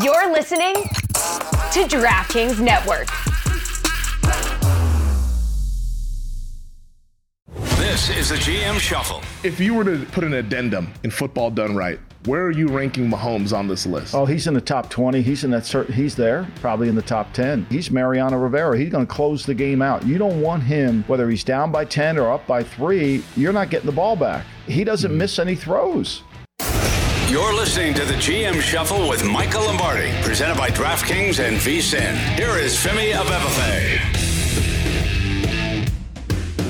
You're listening to DraftKings Network. This is the GM Shuffle. If you were to put an addendum in football done right, where are you ranking Mahomes on this list? Oh, he's in the top 20. He's in that certain, he's there, probably in the top 10. He's Mariano Rivera. He's going to close the game out. You don't want him, whether he's down by 10 or up by 3, you're not getting the ball back. He doesn't mm-hmm. miss any throws. You're listening to the GM Shuffle with Michael Lombardi, presented by DraftKings and VSIN. Here is Femi Abebefe.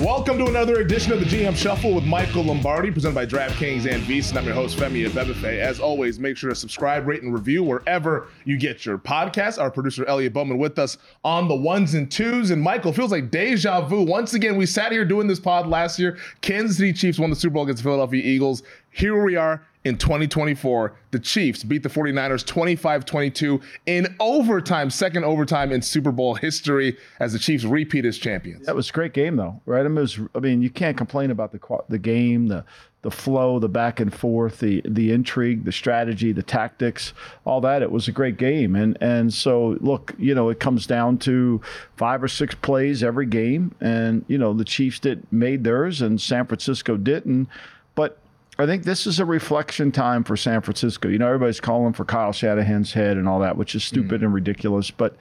Welcome to another edition of the GM Shuffle with Michael Lombardi, presented by DraftKings and VSIN. I'm your host, Femi Abebefe. As always, make sure to subscribe, rate, and review wherever you get your podcast. Our producer, Elliot Bowman, with us on the ones and twos. And Michael, feels like deja vu. Once again, we sat here doing this pod last year. Kansas City Chiefs won the Super Bowl against the Philadelphia Eagles. Here we are in 2024. The Chiefs beat the 49ers 25 22 in overtime, second overtime in Super Bowl history as the Chiefs repeat as champions. That was a great game, though, right? I mean, was, I mean you can't complain about the, the game, the the flow, the back and forth, the the intrigue, the strategy, the tactics, all that. It was a great game, and and so look, you know, it comes down to five or six plays every game, and you know the Chiefs did made theirs, and San Francisco didn't. I think this is a reflection time for San Francisco. You know, everybody's calling for Kyle Shanahan's head and all that, which is stupid mm. and ridiculous. But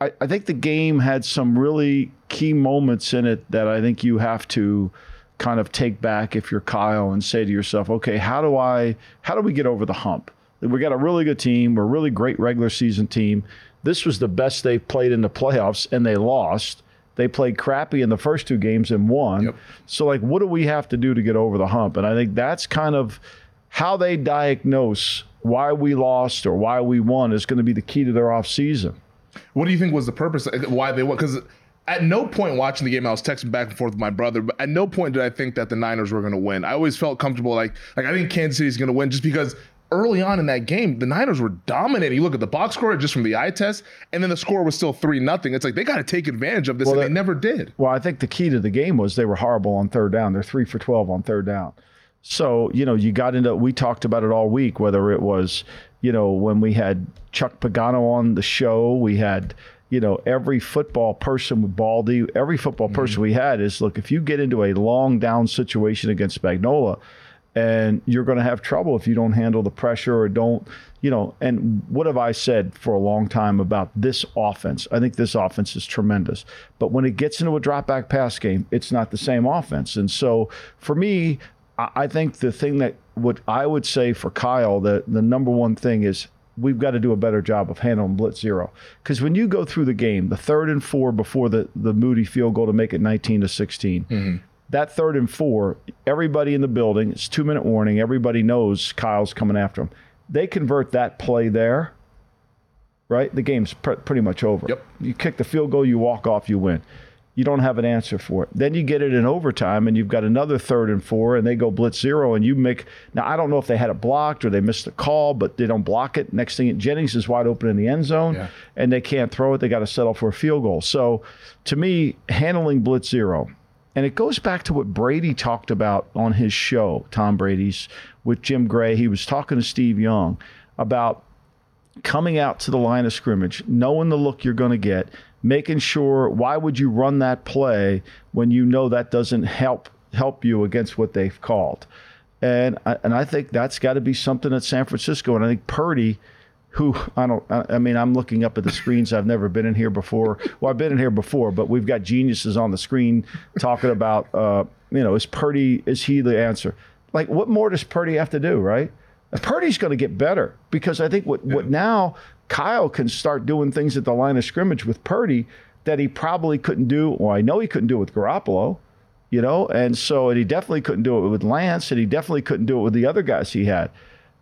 I, I, think the game had some really key moments in it that I think you have to kind of take back if you're Kyle and say to yourself, okay, how do I, how do we get over the hump? We got a really good team. We're a really great regular season team. This was the best they've played in the playoffs, and they lost. They played crappy in the first two games and won. Yep. So, like, what do we have to do to get over the hump? And I think that's kind of how they diagnose why we lost or why we won is going to be the key to their offseason. What do you think was the purpose? Uh, why they won? Because at no point watching the game, I was texting back and forth with my brother, but at no point did I think that the Niners were going to win. I always felt comfortable, like like I think Kansas City is going to win just because early on in that game, the Niners were dominating. You look at the box score just from the eye test, and then the score was still 3 nothing. It's like they got to take advantage of this, well, and they never did. Well, I think the key to the game was they were horrible on third down. They're 3 for 12 on third down. So, you know, you got into, we talked about it all week, whether it was, you know, when we had Chuck Pagano on the show, we had, you know, every football person with Baldy, every football person mm-hmm. we had is look, if you get into a long down situation against Spagnuolo, and you're going to have trouble if you don't handle the pressure or don't, you know. And what have I said for a long time about this offense? I think this offense is tremendous, but when it gets into a drop back pass game, it's not the same offense. And so for me, I think the thing that what I would say for Kyle, the the number one thing is we've got to do a better job of handling blitz zero. Because when you go through the game, the third and four before the, the Moody field goal to make it 19 to 16, mm-hmm that third and four, everybody in the building, it's two minute warning. Everybody knows Kyle's coming after him. They convert that play there, right? The game's pr- pretty much over. Yep. You kick the field goal, you walk off, you win. You don't have an answer for it. Then you get it in overtime, and you've got another third and four, and they go blitz zero, and you make. Now I don't know if they had it blocked or they missed the call, but they don't block it. Next thing, Jennings is wide open in the end zone, yeah. and they can't throw it. They got to settle for a field goal. So, to me, handling blitz zero And it goes back to what Brady talked about on his show, Tom Brady's with Jim Gray. He was talking to Steve Young about coming out to the line of scrimmage, knowing the look you're going to get, making sure why would you run that play when you know that doesn't help help you against what they've called. And I, and I think that's got to be something at San Francisco. And I think Purdy who I don't. I mean, I'm looking up at the screens. I've never been in here before. Well, I've been in here before, but we've got geniuses on the screen talking about. Uh, you know, is Purdy is he the answer? Like, what more does Purdy have to do, right? Purdy's going to get better because I think what yeah. what now Kyle can start doing things at the line of scrimmage with Purdy that he probably couldn't do. Well, I know he couldn't do it with Garoppolo, you know, and so and he definitely couldn't do it with Lance, and he definitely couldn't do it with the other guys he had.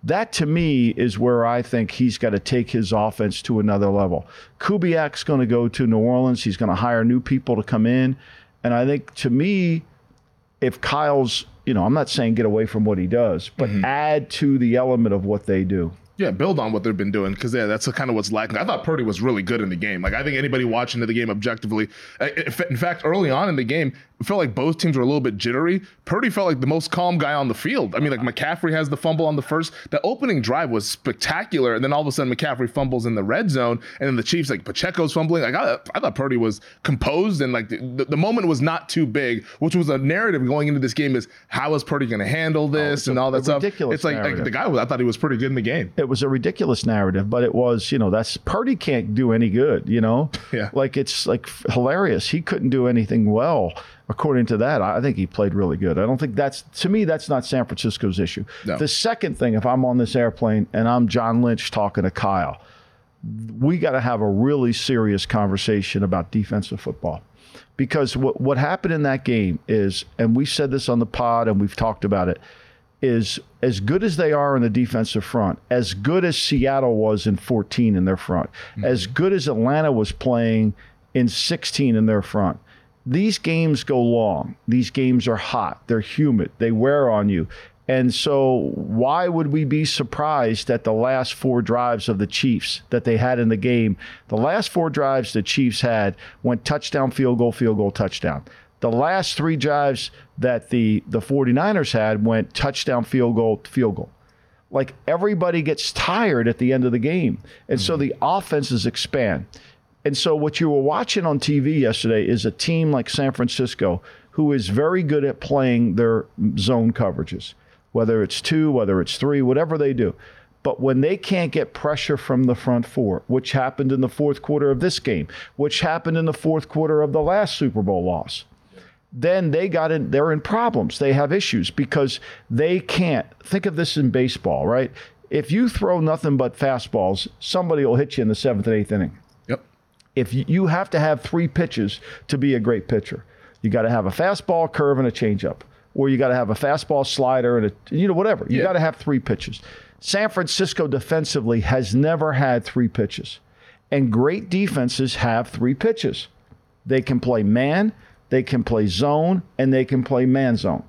That to me is where I think he's got to take his offense to another level. Kubiak's going to go to New Orleans. He's going to hire new people to come in. And I think to me, if Kyle's, you know, I'm not saying get away from what he does, but mm-hmm. add to the element of what they do. Yeah, build on what they've been doing because yeah, that's kind of what's lacking. I thought Purdy was really good in the game. Like I think anybody watching the game objectively, in fact, early on in the game, felt like both teams were a little bit jittery. Purdy felt like the most calm guy on the field. I mean, like McCaffrey has the fumble on the first. The opening drive was spectacular, and then all of a sudden McCaffrey fumbles in the red zone, and then the Chiefs like Pacheco's fumbling. Like I, I thought Purdy was composed, and like the, the, moment was not too big, which was a narrative going into this game is how is Purdy going to handle oh, this oh, and a, all that stuff. It's like, like, the guy I thought he was pretty good in the game. It was a ridiculous narrative, but it was you know that's Purdy can't do any good. You know, yeah, like it's like hilarious. He couldn't do anything well according to that, I think he played really good. I don't think that's to me that's not San Francisco's issue. No. The second thing, if I'm on this airplane and I'm John Lynch talking to Kyle, we got to have a really serious conversation about defensive football. Because what what happened in that game is, and we said this on the pod and we've talked about it, is as good as they are in the defensive front, as good as Seattle was in 14 in their front, mm-hmm. as good as Atlanta was playing in 16 in their front these games go long. These games are hot. They're humid. They wear on you. And so, why would we be surprised that the last four drives of the Chiefs that they had in the game, the last four drives the Chiefs had went touchdown, field goal, field goal, touchdown. The last three drives that the, the 49ers had went touchdown, field goal, field goal. Like everybody gets tired at the end of the game. And mm-hmm. so the offenses expand. And so what you were watching on TV yesterday is a team like San Francisco who is very good at playing their zone coverages, whether it's two, whether it's three, whatever they do. But when they can't get pressure from the front four, which happened in the fourth quarter of this game, which happened in the fourth quarter of the last Super Bowl loss, then they got in they're in problems. They have issues because they can't think of this in baseball, right? If you throw nothing but fastballs, somebody will hit you in the seventh and eighth inning if you, you have to have three pitches to be a great pitcher. You got to have a fastball, curve, and a changeup, or you got to have a fastball, slider, and a you know whatever. You yeah. got to have three pitches. San Francisco defensively has never had three pitches, and great defenses have three pitches. They can play man, they can play zone, and they can play man zone.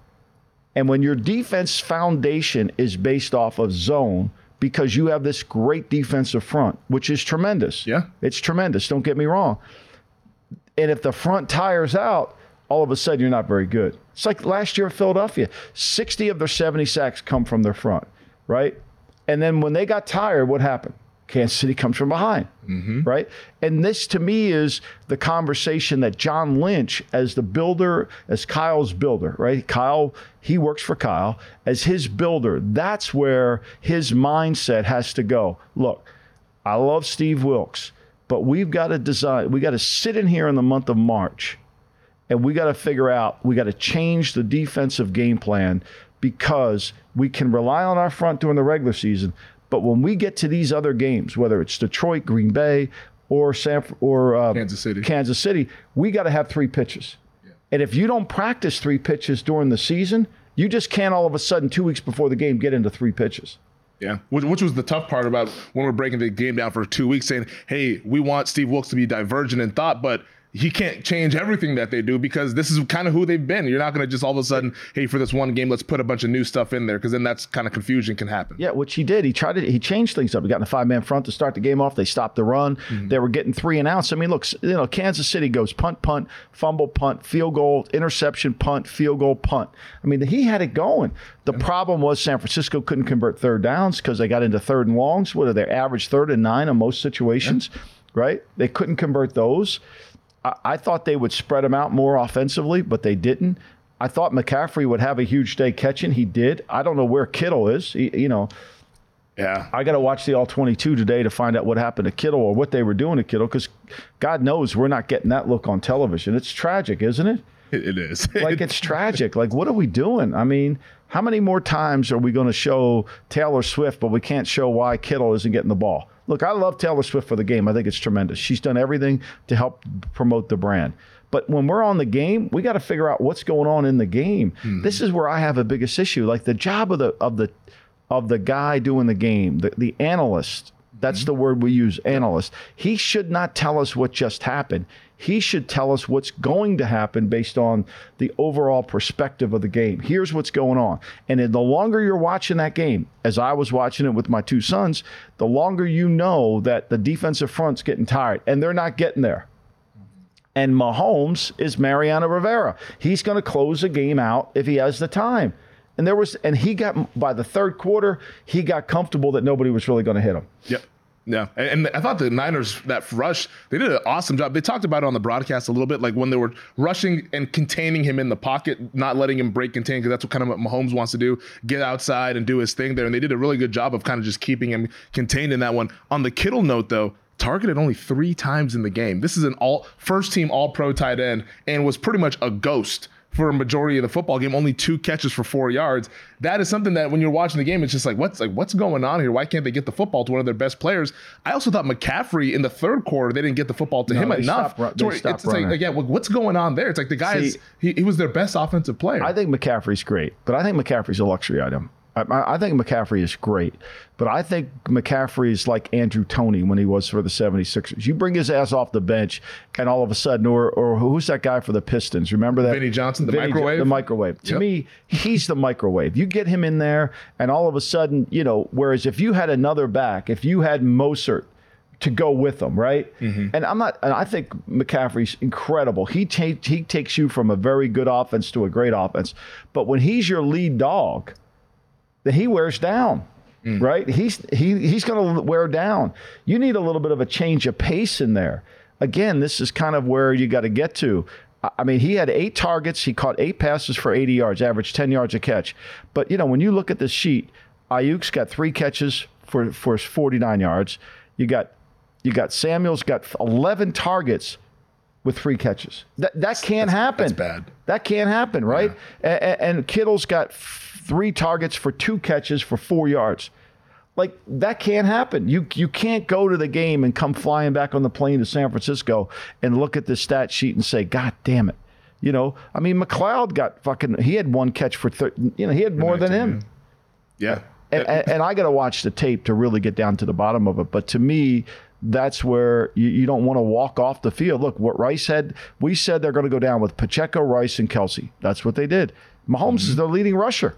And when your defense foundation is based off of zone, because you have this great defensive front, which is tremendous. Yeah. It's tremendous. Don't get me wrong. And if the front tires out, all of a sudden you're not very good. It's like last year at Philadelphia 60 of their 70 sacks come from their front, right? And then when they got tired, what happened? Kansas City comes from behind, mm-hmm. right? And this to me is the conversation that John Lynch, as the builder, as Kyle's builder, right? Kyle, he works for Kyle, as his builder, that's where his mindset has to go. Look, I love Steve Wilks, but we've got to design, we got to sit in here in the month of March and we got to figure out, we got to change the defensive game plan because we can rely on our front during the regular season, but when we get to these other games, whether it's Detroit, Green Bay, or San or uh, Kansas City, Kansas City, we got to have three pitches. Yeah. And if you don't practice three pitches during the season, you just can't all of a sudden two weeks before the game get into three pitches. Yeah, which, which, was the tough part about when we're breaking the game down for two weeks, saying, "Hey, we want Steve Wilks to be divergent in thought, but he can't change everything that they do because this is kind of who they've been. You're not going to just all of a sudden, hey, for this one game, let's put a bunch of new stuff in there because then that's kind of confusion can happen. Yeah, which he did. He tried to he changed things up. He got in a five man front to start the game off. They stopped the run. Mm-hmm. They were getting three and outs. I mean, look, you know, Kansas City goes punt, punt, fumble, punt, field goal, interception, punt, field goal, punt. I mean, he had it going. The problem was San Francisco couldn't convert third downs because they got into third and longs. What are their average third and nine in most situations? Yeah. Right? They couldn't convert those. I, I thought they would spread them out more offensively, but they didn't. I thought McCaffrey would have a huge day catching. He did. I don't know where Kittle is. He, you know, yeah. I got to watch the all 22 today to find out what happened to Kittle or what they were doing to Kittle because God knows we're not getting that look on television. It's tragic, isn't it? It is. like it's tragic. Like what are we doing? I mean, how many more times are we going to show Taylor Swift, but we can't show why Kittle isn't getting the ball? Look, I love Taylor Swift for the game. I think it's tremendous. She's done everything to help promote the brand. But when we're on the game, we got to figure out what's going on in the game. Mm-hmm. This is where I have a biggest issue. Like the job of the of the of the guy doing the game, the, the analyst. That's mm-hmm. the word we use, analyst. He should not tell us what just happened he should tell us what's going to happen based on the overall perspective of the game. Here's what's going on. And the longer you're watching that game, as I was watching it with my two sons, the longer you know that the defensive front's getting tired and they're not getting there. And Mahomes is Mariano Rivera. He's going to close the game out if he has the time. And there was, and he got by the third quarter, he got comfortable that nobody was really going to hit him. Yep. Yeah, and I thought the Niners that rush they did an awesome job. They talked about it on the broadcast a little bit, like when they were rushing and containing him in the pocket, not letting him break contain, because that's what kind of what Mahomes wants to do, get outside and do his thing there. And they did a really good job of kind of just keeping him contained in that one. On the Kittle note, though, targeted only three times in the game. This is an all first team All Pro tight end and was pretty much a ghost for a majority of the football game, only two catches for four yards. That is something that when you're watching the game, it's just like what's like what's going on here? Why can't they get the football to one of their best players? I also thought McCaffrey in the third quarter they didn't get the football to no, him enough. Stopped, to it's, it's like well, what's going on there? It's like the guy is he, he was their best offensive player. I think McCaffrey's great, but I think McCaffrey's a luxury item. I, I, think McCaffrey is great, but I think McCaffrey is like Andrew Toney when he was for the 76ers. You bring his ass off the bench, and all of a sudden, or, or who's that guy for the Pistons? Remember that? Vinnie Johnson, the Vinnie, microwave? The microwave. To me, he's the microwave. You get him in there, and all of a sudden, you know, whereas if you had another back, if you had Mostert, to go with them, right? Mm-hmm. And I'm not. And I think McCaffrey's incredible. He takes he takes you from a very good offense to a great offense. But when he's your lead dog, then he wears down. Mm. Right? He's he he's going to wear down. You need a little bit of a change of pace in there. Again, this is kind of where you got to get to. I mean, he had eight targets. He caught eight passes for 80 yards, average 10 yards a catch. But, you know, when you look at this sheet, Aiyuk's got three catches for, for 49 yards. You got you got Samuel's got 11 targets with three catches. That that can't that's, happen. That's bad. That can't happen, right? Yeah. And, and Kittle's got three targets for two catches for four yards. Like that can't happen. You you can't go to the game and come flying back on the plane to San Francisco and look at the stat sheet and say, "God damn it!" You know, I mean, McCloud got fucking. He had one catch for, thir- you know, he had more than him. Yeah. And, and, and I got to watch the tape to really get down to the bottom of it. But to me, that's where you, you don't want to walk off the field. Look, what Rice said, we said they're going to go down with Pacheco, Rice, and Kelsey. That's what they did. Mahomes mm-hmm. is their leading rusher.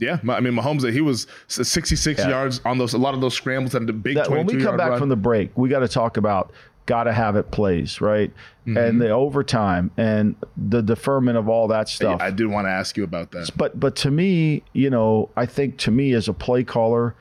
Yeah, I mean Mahomes. He was 66 yeah. yards on those. A lot of those scrambles and the big. That, when we come back run. from the break, we got to talk about got to have it plays right, mm-hmm. and the overtime and the deferment of all that stuff. Yeah, I do want to ask you about that. But but to me, you know, I think to me as a play caller,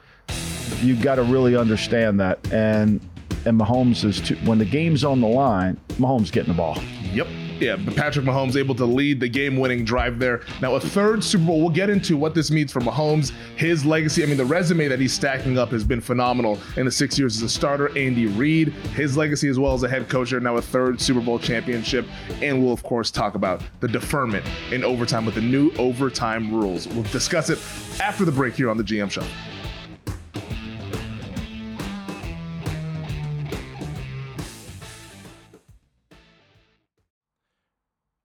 you've got to really understand that. And and Mahomes is too, when the game's on the line, Mahomes getting the ball. Yep yeah, Patrick Mahomes able to lead the game-winning drive there. Now a third Super Bowl. We'll get into what this means for Mahomes, his legacy. I mean, the resume that he's stacking up has been phenomenal in the six years as a starter. Andy Reid, his legacy as well as a head coach, now a third Super Bowl championship, and we'll of course talk about the deferment in overtime with the new overtime rules. We'll discuss it after the break here on the GM Show.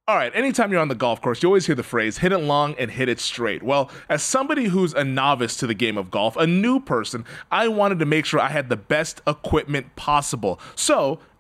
All right, anytime you're on the golf course, you always hear the phrase hit it long and hit it straight. Well, as somebody who's a novice to the game of golf, a new person, I wanted to make sure I had the best equipment possible. So,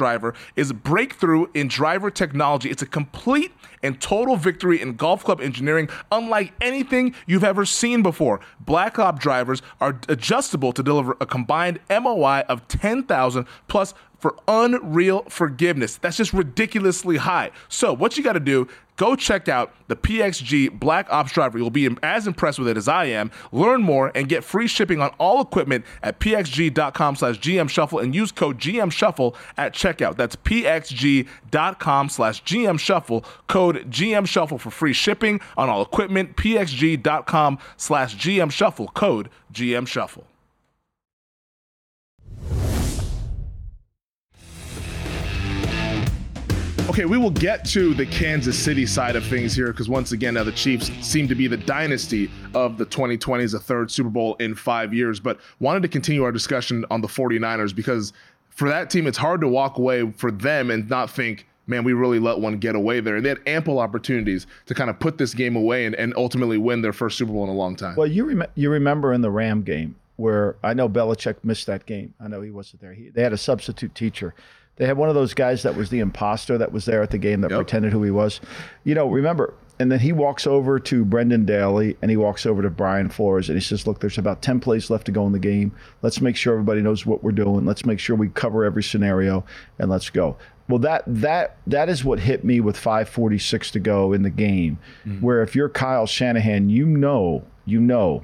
driver is a breakthrough in driver technology. It's a complete and total victory in golf club engineering, unlike anything you've ever seen before. Black Ops drivers are adjustable to deliver a combined MOI of 10,000 plus for unreal forgiveness. That's just ridiculously high. So, what you got to do, go check out the PXG Black Ops driver. You'll be as impressed with it as I am. Learn more and get free shipping on all equipment at pxg.com slash gmshuffle and use code gmshuffle at checkout. That's pxg.com slash gmshuffle, code gmshuffle for free shipping on all equipment, pxg.com slash gmshuffle, code gmshuffle. Okay, we will get to the Kansas City side of things here because once again, now the Chiefs seem to be the dynasty of the 2020s, a third Super Bowl in five years. But wanted to continue our discussion on the 49ers because for that team, it's hard to walk away for them and not think, man, we really let one get away there. And they had ample opportunities to kind of put this game away and, and ultimately win their first Super Bowl in a long time. Well, you, rem- you remember in the Ram game where I know Belichick missed that game. I know he wasn't there. He, they had a substitute teacher they had one of those guys that was the imposter that was there at the game that yep. pretended who he was. You know, remember, and then he walks over to Brendan Daly and he walks over to Brian Flores and he says, Look, there's about 10 plays left to go in the game. Let's make sure everybody knows what we're doing. Let's make sure we cover every scenario and let's go. Well, that that that is what hit me with 5:46 to go in the game, mm-hmm. where if you're Kyle Shanahan, you know, you know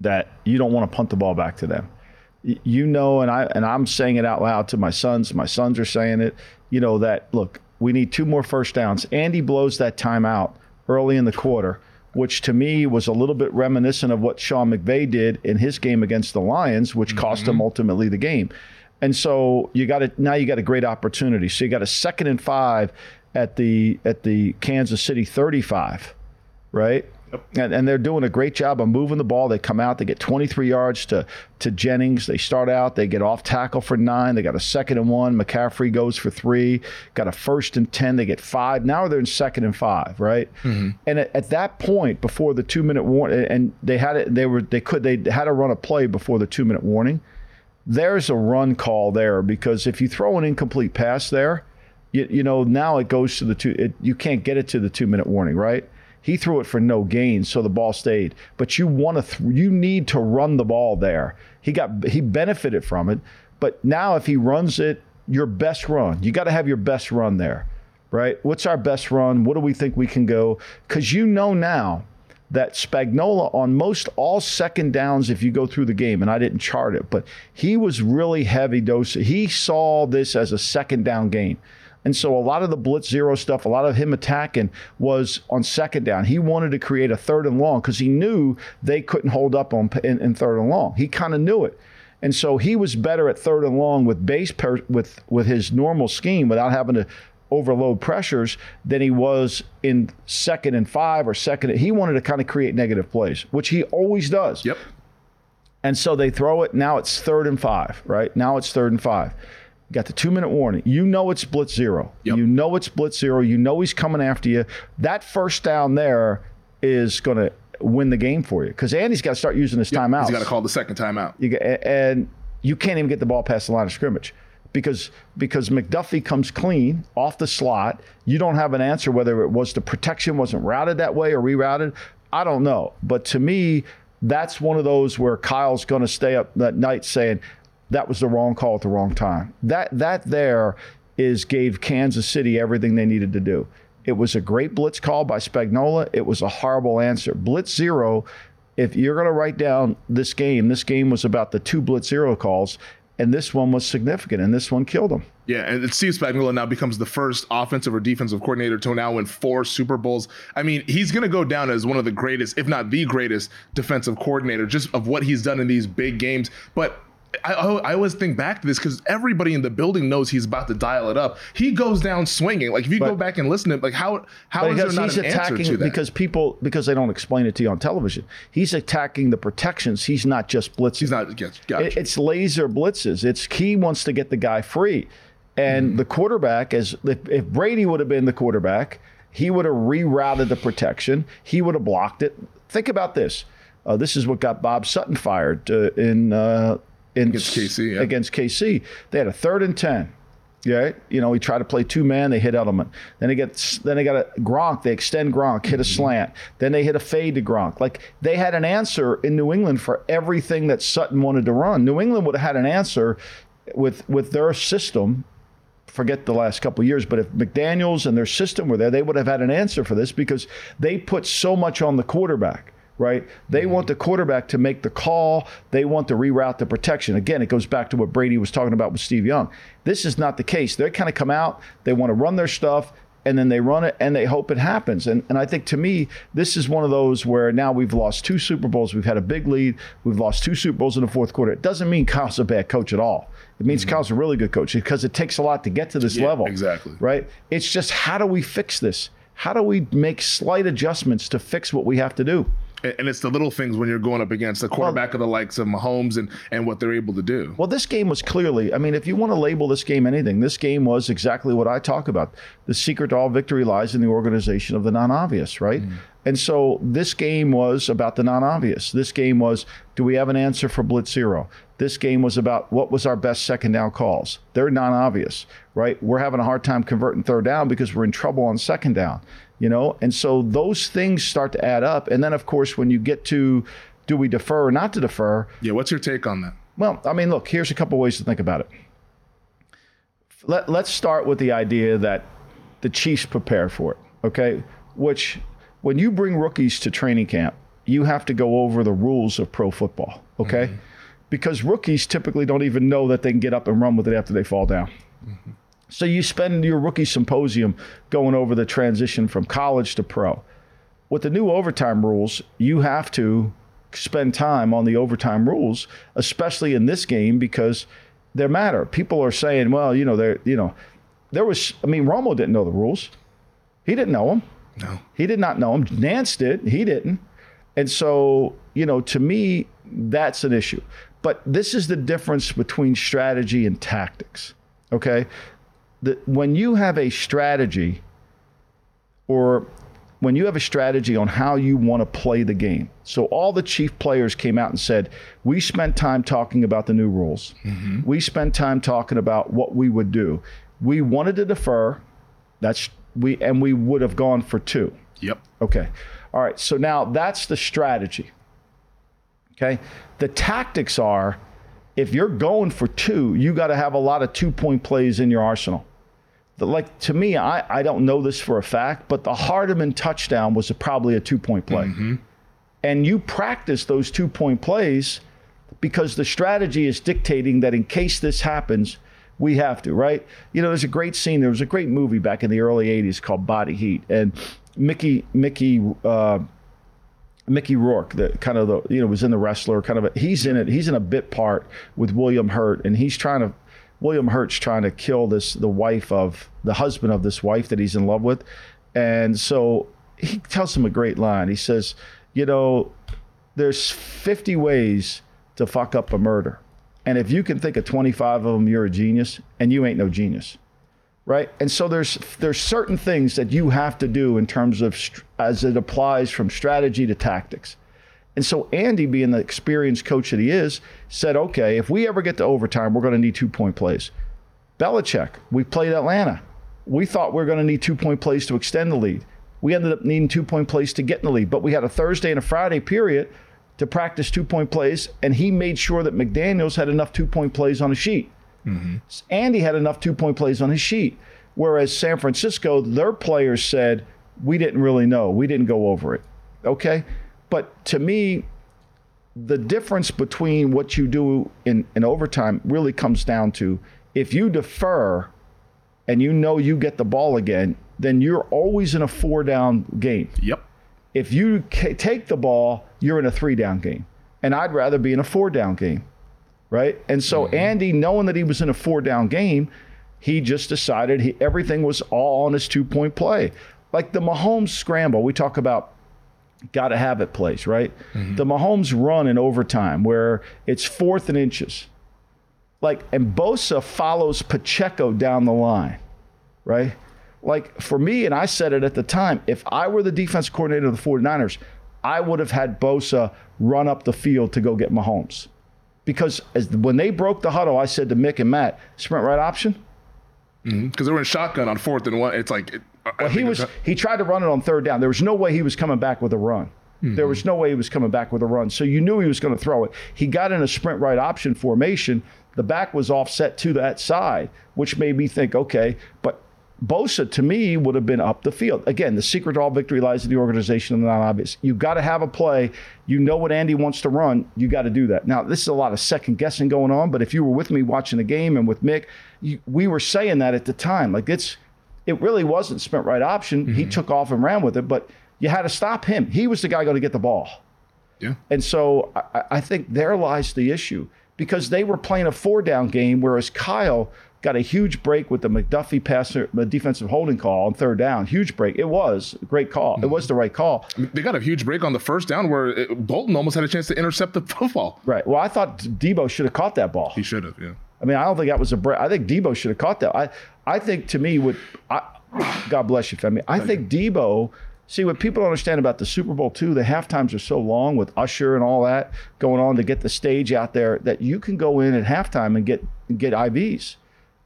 that you don't want to punt the ball back to them you know, and I and I'm saying it out loud to my sons. My sons are saying it. You know that look, we need two more first downs. Andy blows that timeout early in the quarter, which to me was a little bit reminiscent of what Sean McVay did in his game against the Lions, which mm-hmm. cost him ultimately the game. And so you got it now. You got a great opportunity. So you got a second and five at the at the Kansas City 35, right? And, and, they're doing a great job of moving the ball. They come out, they get 23 yards to, to Jennings. They start out, they get off tackle for nine. They got a second and one. McCaffrey goes for three. Got a first and 10. They get five. Now they're in second and five, right? Mm-hmm. And at, at, that point, before the two minute warning, and they had it, they were, they could, they had to run a play before the two minute warning. There's a run call there because if you throw an incomplete pass there, you, you know, now it goes to the two, it, you can't get it to the two minute warning, right? He threw it for no gain, so the ball stayed. But you want to, th- you need to run the ball there. He got, he benefited from it. But now, if he runs it, your best run, you got to have your best run there, right? What's our best run? What do we think we can go? Because you know now that Spagnuolo on most all second downs, if you go through the game, and I didn't chart it, but he was really heavy dose. He saw this as a second down game. And so a lot of the blitz zero stuff, a lot of him attacking was on second down. He wanted to create a third and long because he knew they couldn't hold up on in, in third and long. He kind of knew it. And so he was better at third and long with base per, with with his normal scheme without having to overload pressures than he was in second and five or second. He wanted to kind of create negative plays, which he always does. Yep. And so they throw it. Now it's third and five, right? Now it's third and five. Got the two minute warning. You know it's blitz zero. Yep. You know it's blitz zero. You know he's coming after you. That first down there is going to win the game for you because Andy's got to start using his yep. timeout. He's got to call the second timeout. You, and you can't even get the ball past the line of scrimmage because because McDuffie comes clean off the slot. You don't have an answer whether it was the protection wasn't routed that way or rerouted. I don't know. But to me, that's one of those where Kyle's going to stay up that night saying, that was the wrong call at the wrong time. That that there is gave Kansas City everything they needed to do. It was a great blitz call by Spagnuolo. It was a horrible answer. Blitz zero. If you're going to write down this game, this game was about the two blitz zero calls, and this one was significant, and this one killed them. Yeah, and Steve Spagnuolo now becomes the first offensive or defensive coordinator to now win four Super Bowls. I mean, he's going to go down as one of the greatest, if not the greatest, defensive coordinator, just of what he's done in these big games. But I, I always think back to this because everybody in the building knows he's about to dial it up. He goes down swinging. Like if you But- go back and listen to him, like how how is there not an answer attacking to that? because people because they don't explain it to you on television. He's attacking the protections. He's not just blitzing. he's not. Yes, gotcha. It- It's laser blitzes. It's he wants to get the guy free, and Mm-hmm. the quarterback, as if, if Brady would have been the quarterback, he would have rerouted the protection. He would have blocked it. Think about this. Uh, this is what got Bob Sutton fired uh, in uh, in Against KC, yeah. Against KC, they had a third and ten. Yeah, you know, he tried to play two man. They hit Edelman. Then they get then they got a Gronk. They extend Gronk, hit a Mm-hmm. slant. Then they hit a fade to Gronk. Like they had an answer in New England for everything that Sutton wanted to run. New England would have had an answer with with their system. Forget the last couple of years, but if McDaniels and their system were there, they would have had an answer for this because they put so much on the quarterback right? They mm-hmm. want the quarterback to make the call. They want to reroute the protection. Again, it goes back to what Brady was talking about with Steve Young. This is not the case. They kind of come out, they want to run their stuff, and then they run it and they hope it happens. And, and I think to me, this is one of those where now we've lost two Super Bowls. We've had a big lead. We've lost two Super Bowls in the fourth quarter. It doesn't mean Kyle's a bad coach at all. It means mm-hmm. Kyle's a really good coach because it takes a lot to get to this Yeah, level. exactly. Right? It's just how do we fix this? How do we make slight adjustments to fix what we have to do? And it's the little things when you're going up against the quarterback of the likes of Mahomes and and what they're able to do. Well, this game was clearly, I mean, if you want to label this game anything, this game was exactly what I talk about. The secret to all victory lies in the organization of the non obvious, right? Mm. And so this game was about the non obvious. This game was do we have an answer for Blitz Zero? This game was about what was our best second down calls. They're non obvious, right? We're having a hard time converting third down because we're in trouble on second down, you know? And so those things start to add up. And then, of course, when you get to do we defer or not to defer, Yeah, what's your take on that? well, I mean, look, here's a couple ways to think about it. Let, let's start with the idea that the Chiefs prepare for it, okay? Which, when you bring rookies to training camp, you have to go over the rules of pro football, okay? Mm-hmm. Because rookies typically don't even know that they can get up and run with it after they fall down. Mm-hmm. So you spend your rookie symposium going over the transition from college to pro. With the new overtime rules, you have to spend time on the overtime rules, especially in this game because they matter. People are saying, well, you know, there, you know, there was. I mean, Romo didn't know the rules. He didn't know them. No. He did not know them. Nance did. He didn't. And so, you know, to me, that's an issue. But this is the difference between strategy and tactics. Okay. The, when you have a strategy or when you have a strategy on how you want to play the game. So all the chief players came out and said, "We spent time talking about the new rules. Mm-hmm. We spent time talking about what we would do. We wanted to defer. That's we and we would have gone for two. Yep. Okay. All right. So now that's the strategy. Okay. The tactics are if you're going for two, you got to have a lot of two point plays in your arsenal. The, like to me, I, I don't know this for a fact, but the Hardeman touchdown was a, probably a two point play. And you practice those two point plays because the strategy is dictating that in case this happens, we have to, right? You know, there's a great scene. There was a great movie back in the early 80s called Body Heat. And Mickey, Mickey, uh, Mickey Rourke, the kind of the you know was in the wrestler kind of a, he's in it. He's in a bit part with William Hurt, and he's trying to William Hurt's trying to kill this the wife of the husband of this wife that he's in love with, and so he tells him a great line. He says, you know, there's 50 ways to fuck up a murder, and if you can think of 25 of them, you're a genius, and you ain't no genius right? And so there's there's certain things that you have to do in terms of as it applies from strategy to tactics. And so Andy, being the experienced coach that he is, said, "Okay, if we ever get to overtime, we're going to need two point plays." Belichick, we played Atlanta. We thought we were going to need two point plays to extend the lead. We ended up needing two point plays to get in the lead, but we had a Thursday and a Friday period to practice two point plays, and he made sure that McDaniels had enough two point plays on the sheet. Mm-hmm. Andy had enough two point plays on his sheet. Whereas San Francisco, their players said, we didn't really know. We didn't go over it. Okay. But to me, the difference between what you do in, in overtime really comes down to if you defer and you know you get the ball again, then you're always in a four down game. Yep. If you ca- take the ball, you're in a three down game. And I'd rather be in a four down game. right? And so mm-hmm. Andy, knowing that he was in a four down game, he just decided he, everything was all on his two point play. Like the Mahomes scramble, we talk about got to have it plays, right? Mm-hmm. The Mahomes run in overtime where it's fourth and inches. Like, and Bosa follows Pacheco down the line, right? Like, for me, and I said it at the time, if I were the defense coordinator of the 49ers, I would have had Bosa run up the field to go get Mahomes. Because as, when they broke the huddle, I said to Mick and Matt, sprint right option. Because mm-hmm. they were in shotgun on fourth and one. It's like, it, well, he was he tried to run it on third down. There was no way he was coming back with a run. Mm-hmm. There was no way he was coming back with a run. So you knew he was going to throw it. He got in a sprint right option formation. The back was offset to that side, which made me think, okay, but Bosa to me would have been up the field. Again, the secret to all victory lies in the organization and the non obvious. You've got to have a play. You know what Andy wants to run. You got to do that. Now, this is a lot of second guessing going on, but if you were with me watching the game and with Mick, you, we were saying that at the time. Like it's it really wasn't sprint right option. Mm-hmm. He took off and ran with it, but you had to stop him. He was the guy going to get the ball. Yeah. And so I, I think there lies the issue because they were playing a four down game, whereas Kyle got a huge break with the McDuffie passer, defensive holding call on third down. Huge break. It was a great call. Mm-hmm. It was the right call. They got a huge break on the first down where it, Bolton almost had a chance to intercept the football. Right. Well, I thought Deebo should have caught that ball. He should have. Yeah. I mean, I don't think that was a break. I think Deebo should have caught that. I I think to me, what I, God bless you, Femi. I think Deebo. See what people don't understand about the Super Bowl too. The half times are so long with Usher and all that going on to get the stage out there that you can go in at halftime and get get IVs.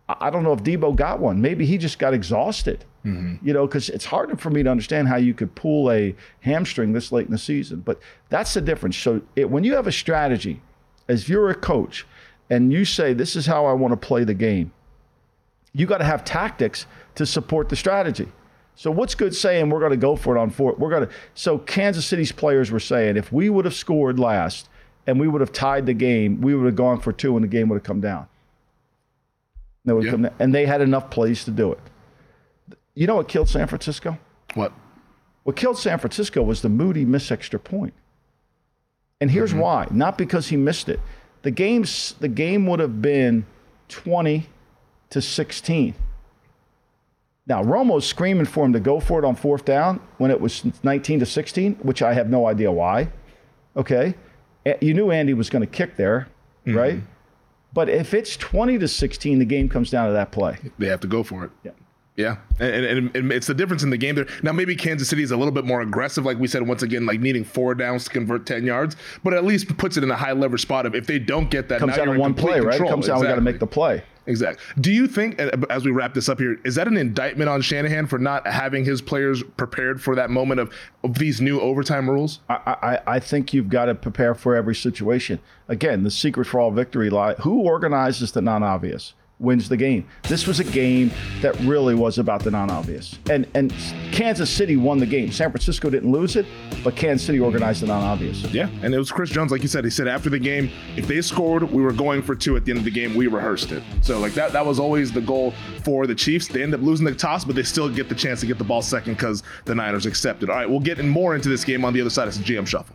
I don't know if Deebo got one. Maybe he just got exhausted. Mm-hmm. You know, because it's hard for me to understand how you could pull a hamstring this late in the season. But that's the difference. So it, when you have a strategy, as you're a coach, and you say, "This is how I want to play the game," you got to have tactics to support the strategy. So what's good saying we're going to go for it on four? We're going to. So Kansas City's players were saying if we would have scored last and we would have tied the game, we would have gone for two and the game would have come down. They yeah. come down, and they had enough plays to do it. You know what killed San Francisco? What? What killed San Francisco was the Moody miss extra point. And here's mm-hmm. why: not because he missed it. The game's the game would have been 20 to 16. Now, Romo's screaming for him to go for it on fourth down when it was 19 to 16, which I have no idea why. Okay. You knew Andy was going to kick there, mm-hmm. right? But if it's 20 to 16, the game comes down to that play. They have to go for it. Yeah. Yeah, and, and, and, it's the difference in the game there. Now, maybe Kansas City is a little bit more aggressive, like we said, once again, like needing four downs to convert 10 yards, but at least puts it in a high leverage spot of if they don't get that, comes down to one play, control. right? It comes down, exactly. we got to make the play. Exactly. Do you think, as we wrap this up here, is that an indictment on Shanahan for not having his players prepared for that moment of, of these new overtime rules? I, I, I think you've got to prepare for every situation. Again, the secret for all victory lie. Who organizes the non-obvious? Wins the game. This was a game that really was about the non-obvious. And and Kansas City won the game. San Francisco didn't lose it, but Kansas City organized the non-obvious. Yeah, and it was Chris Jones, like you said. He said after the game, if they scored, we were going for two at the end of the game. We rehearsed it. So like that that was always the goal for the Chiefs. They end up losing the toss, but they still get the chance to get the ball second because the Niners accepted. All right, we'll get in more into this game on the other side of the GM Shuffle.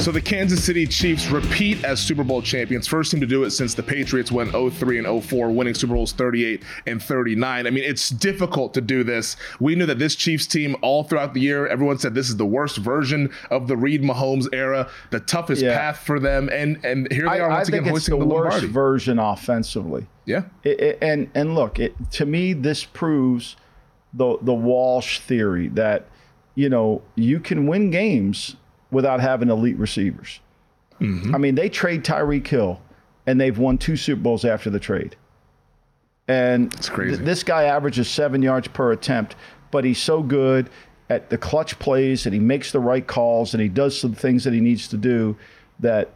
So the Kansas City Chiefs repeat as Super Bowl champions. First team to do it since the Patriots went 03 and 04, winning Super Bowls 38 and 39. I mean, it's difficult to do this. We knew that this Chiefs team all throughout the year, everyone said this is the worst version of the Reid Mahomes era, the toughest yeah. path for them, and and here they are once I again hoisting the, the worst version offensively. Yeah. It, it, and and look, it, to me, this proves the the Walsh theory that you know you can win games without having elite receivers. Mm-hmm. I mean, they trade Tyreek Hill, and they've won two Super Bowls after the trade. And th- this guy averages seven yards per attempt, but he's so good at the clutch plays, and he makes the right calls, and he does some things that he needs to do that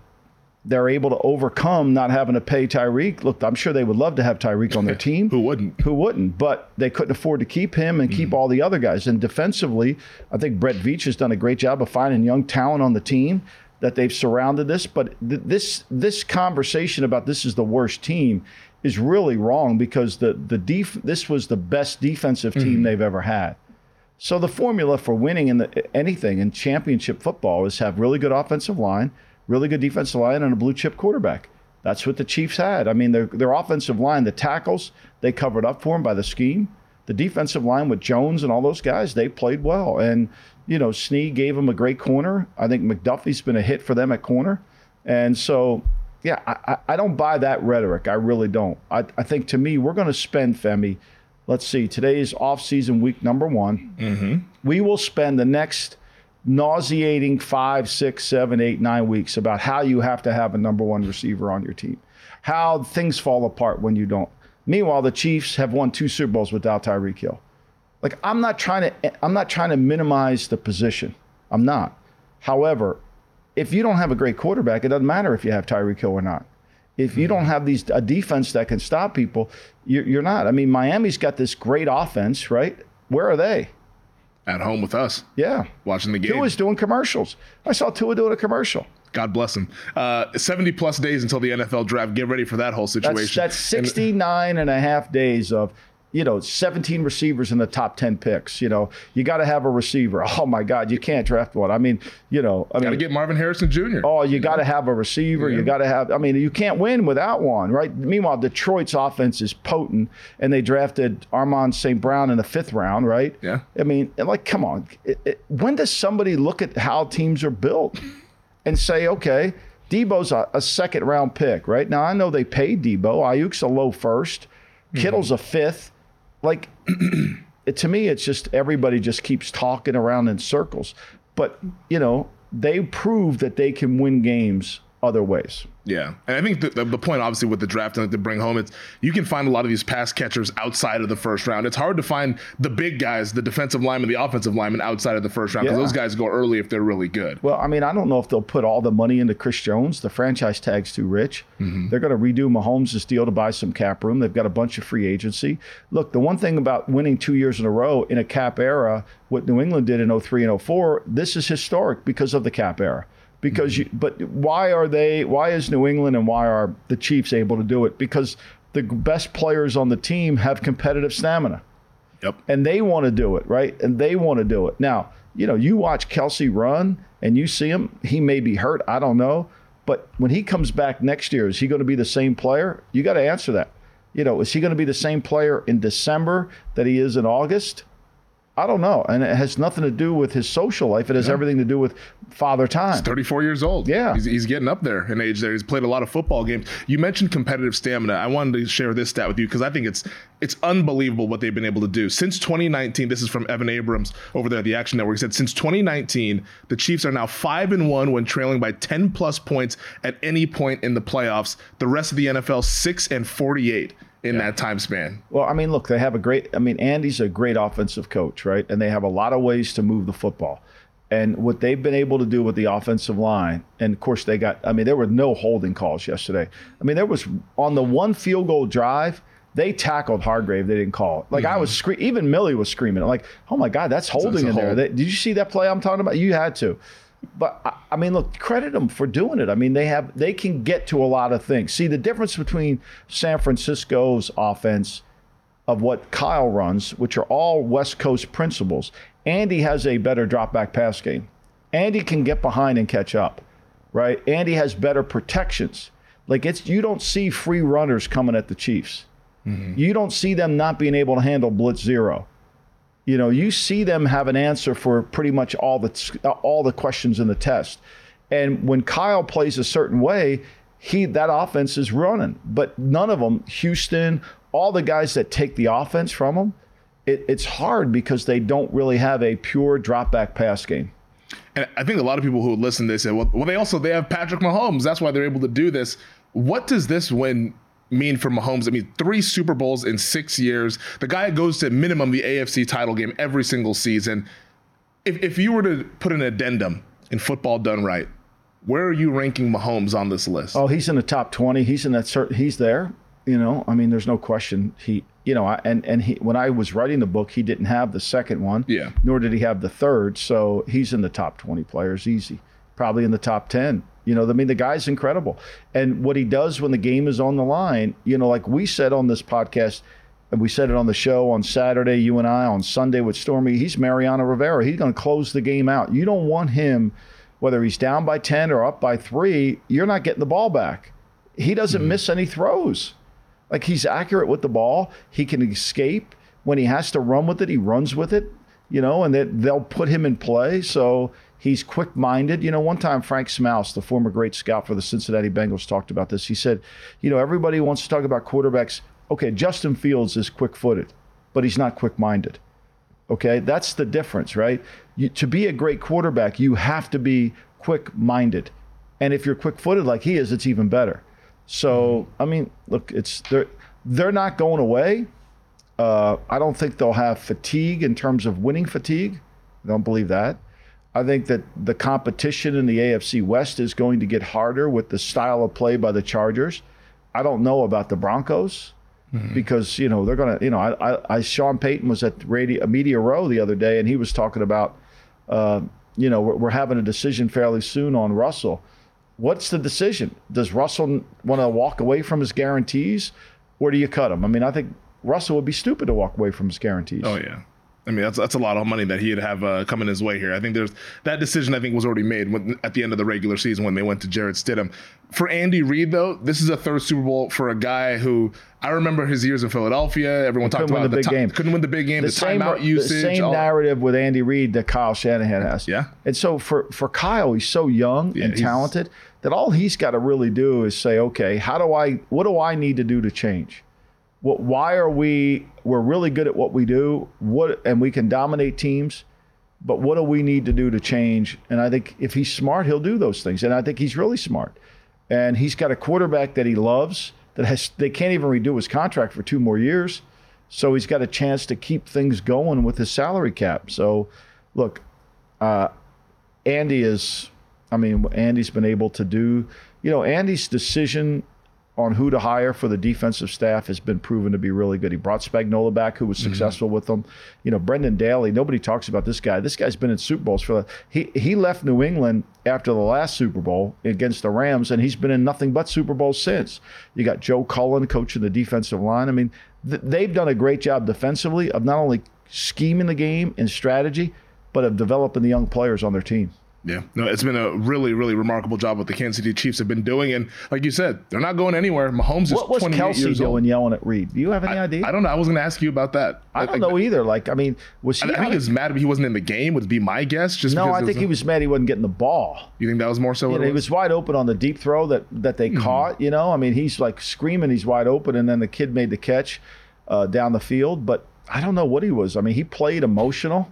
they're able to overcome not having to pay Tyreek. Look, I'm sure they would love to have Tyreek on their team. Who wouldn't? Who wouldn't? But they couldn't afford to keep him and keep mm all the other guys. And defensively, I think Brett Veach has done a great job of finding young talent on the team that they've surrounded this. But th- this this conversation about this is the worst team is really wrong because the the def- this was the best defensive team mm they've ever had. So the formula for winning in the, anything in championship football is have really good offensive line really good defensive line and a blue chip quarterback. That's what the Chiefs had. I mean, their, their offensive line, the tackles, they covered up for him by the scheme. The defensive line with Jones and all those guys, they played well. And, you know, Snee gave him a great corner. I think McDuffie's been a hit for them at corner. And so, yeah, I, I don't buy that rhetoric. I really don't. I, I think to me, we're going to spend, Femi, let's see, today is off-season week number one. Mm-hmm. We will spend the next nauseating five, six, seven, eight, nine weeks about how you have to have a number one receiver on your team, how things fall apart when you don't. Meanwhile, the Chiefs have won two Super Bowls without Tyreek Hill. Like I'm not trying to I'm not trying to minimize the position. I'm not. However, if you don't have a great quarterback, it doesn't matter if you have Tyreek Hill or not. If you don't have these a defense that can stop people, you're, you're not. I mean, Miami's got this great offense, right? Where are they? At home with us. Yeah. Watching the game. Tua's doing commercials. I saw Tua doing a commercial. God bless him. Uh, 70 plus days until the NFL draft. Get ready for that whole situation. That's, that's 69 and, and a half days of you know, 17 receivers in the top 10 picks. You know, you got to have a receiver. Oh my God, you can't draft one. I mean, you know, I got to get Marvin Harrison Jr. Oh, you got to have a receiver. Yeah. You got to have. I mean, you can't win without one, right? Meanwhile, Detroit's offense is potent, and they drafted Amon St. Brown in the fifth round, right? Yeah. I mean, like, come on. It, it, when does somebody look at how teams are built and say, okay? Deebo's a, a, second round pick, right? Now I know they paid Deebo. Aiyuk's a low 1st Kittle's mm-hmm. a fifth like it, to me, it's just everybody just keeps talking around in circles. But you know, they prove that they can win games other ways. Yeah, and I think the, the, point, obviously, with the draft and to bring home, it's you can find a lot of these pass catchers outside of the first round. It's hard to find the big guys, the defensive lineman, the offensive lineman, outside of the first round because yeah. those guys go early if they're really good. Well, I mean, I don't know if they'll put all the money into Chris Jones. The franchise tag's too rich. Mm-hmm. They're going to redo Mahomes' deal to buy some cap room. They've got a bunch of free agency. Look, the one thing about winning two years in a row in a cap era, what New England did in 03 and 04, this is historic because of the cap era because you, but why are they why is New England and why are the Chiefs able to do it? Because the best players on the team have competitive stamina. Yep. And they want to do it right? And they want to do it. Now you know you watch Kelce run and you see him he may be hurt I don't know. But when he comes back next year is he going to be the same player? You got to answer that. You know is he going to be the same player in December that he is in August I don't know. And it has nothing to do with his social life. It has everything to do with father time. He's 34 years old. Yeah. He's, he's getting up there in age there. He's played a lot of football games. You mentioned competitive stamina. I wanted to share this stat with you because I think it's it's unbelievable what they've been able to do. Since 2019, this is from Evan Abrams over there at the Action Network. He said since 2019, the Chiefs are now 5 and 1 when trailing by 10 plus points at any point in the playoffs. The rest of the NFL 6 and 48 in that time span. Well, I mean, look, they have a great. I mean, Andy's a great offensive coach, right? And they have a lot of ways to move the football. And what they've been able to do with the offensive line, and of course they got. I mean, there were no holding calls yesterday. I mean, there was on the one field goal drive. They tackled Hargrave. They didn't call it. Like I mm-hmm. was screaming. Even Millie was screaming. Like, oh my God, that's holding in there. They- did you see that play I'm talking about? You had to. But I- I mean, look, credit them for doing it. I mean, they have they can get to a lot of things. See, the difference between San Francisco's offense of what Kyle runs, which are all West Coast principles. Andy has a better drop back pass game. Andy can get behind and catch up, right? Andy has better protections. Like it's you don't see free runners coming at the Chiefs. Mm-hmm. You don't see them not being able to handle blitz zero. You know, you see them have an answer for pretty much all the all the questions in the test. And when Kyle plays a certain way, he that offense is running. But none of them, Houston, all the guys that take the offense from them, it, it's hard because they don't really have a pure drop back pass game. And I think a lot of people who listen, they say, well, well, they also they have Patrick Mahomes. That's why they're able to do this. What does this win mean for Mahomes? I mean, three Super Bowls in six years. The guy goes to minimum the AFC title game every single season. If if you were to put an addendum in football done right, where are you ranking Mahomes on this list? Oh, he's in the top twenty. He's in that certain. He's there. You know, I mean, there's no question. He, you know, I, and and he when I was writing the book, he didn't have the second one. Yeah. Nor did he have the third. So he's in the top twenty players, easy. Probably in the top ten. You know, I mean, the guy's incredible. And what he does when the game is on the line, you know, like we said on this podcast, and we said it on the show on Saturday, you and I, on Sunday with Stormy, he's Mariano Rivera. He's going to close the game out. You don't want him, whether he's down by 10 or up by three, you're not getting the ball back. He doesn't mm-hmm. miss any throws. Like he's accurate with the ball. He can escape. When he has to run with it, he runs with it, you know, and that they'll put him in play. So he's quick minded. You know, one time Frank Smouse, the former great scout for the Cincinnati Bengals, talked about this. He said, you know, everybody wants to talk about quarterbacks. Okay, Justin Fields is quick footed, but he's not quick minded. Okay, that's the difference, right? You, to be a great quarterback, you have to be quick minded. And if you're quick footed like he is, it's even better. So, I mean, look, it's they're they're not going away. Uh, I don't think they'll have fatigue in terms of winning fatigue. I don't believe that. I think that the competition in the AFC West is going to get harder with the style of play by the Chargers. I don't know about the Broncos because you know they're going to. You know, I, I, I Sean Payton was at Radio Media Row the other day, and he was talking about, uh, you know, we're, we're having a decision fairly soon on Russell. What's the decision? Does Russell want to walk away from his guarantees, or do you cut him? I mean, I think Russell would be stupid to walk away from his guarantees. Oh yeah. I mean that's that's a lot of money that he'd have uh, coming his way here. I think there's that decision. I think was already made when, at the end of the regular season when they went to Jarrett Stidham. For Andy Reid though, this is a third Super Bowl for a guy who I remember his years in Philadelphia. Everyone talked about the big ti- game. Couldn't win the big game. The, same, timeout the same all- narrative with Andy Reid that Kyle Shanahan has. Yeah. And so for for Kyle, he's so young Yeah, and talented that all he's got to really do is say, okay, how do I? What do I need to do to change? What? Why are we? We're really good at what we do. What? And we can dominate teams. But what do we need to do to change? And I think if he's smart, he'll do those things. And I think he's really smart. And he's got a quarterback that he loves. That has they can't even redo his contract for two more years. So he's got a chance to keep things going with his salary cap. So, look, uh, Andy is, I mean, Andy's been able to do, you know, Andy's decision on who to hire for the defensive staff has been proven to be really good. He brought Spagnuolo back, who was mm-hmm. successful with them. You know, Brendan Daly. Nobody talks about this guy. This guy's been in Super Bowls for. He he left New England after the last Super Bowl against the Rams, and he's been in nothing but Super Bowls since. You got Joe Cullen coaching the defensive line. I mean, th- they've done a great job defensively of not only scheming the game and strategy, but of developing the young players on their team. Yeah, no, it's been a really, really remarkable job what the Kansas City Chiefs have been doing, and like you said, they're not going anywhere. Mahomes is What was 28 Kelce years doing yelling at Reid? Do you have any idea? I don't know. I was going to ask you about that. I don't know either. Like, I mean, was he? I think out he was mad he wasn't in the game. Would be my guess. Just no, I think he was mad he wasn't getting the ball. You think that was more so? You What know, it he was? was wide open on the deep throw that that they Mm-hmm. caught. You know, I mean, he's like screaming, he's wide open, and then the kid made the catch uh, down the field. But I don't know what he was. I mean, he played emotional.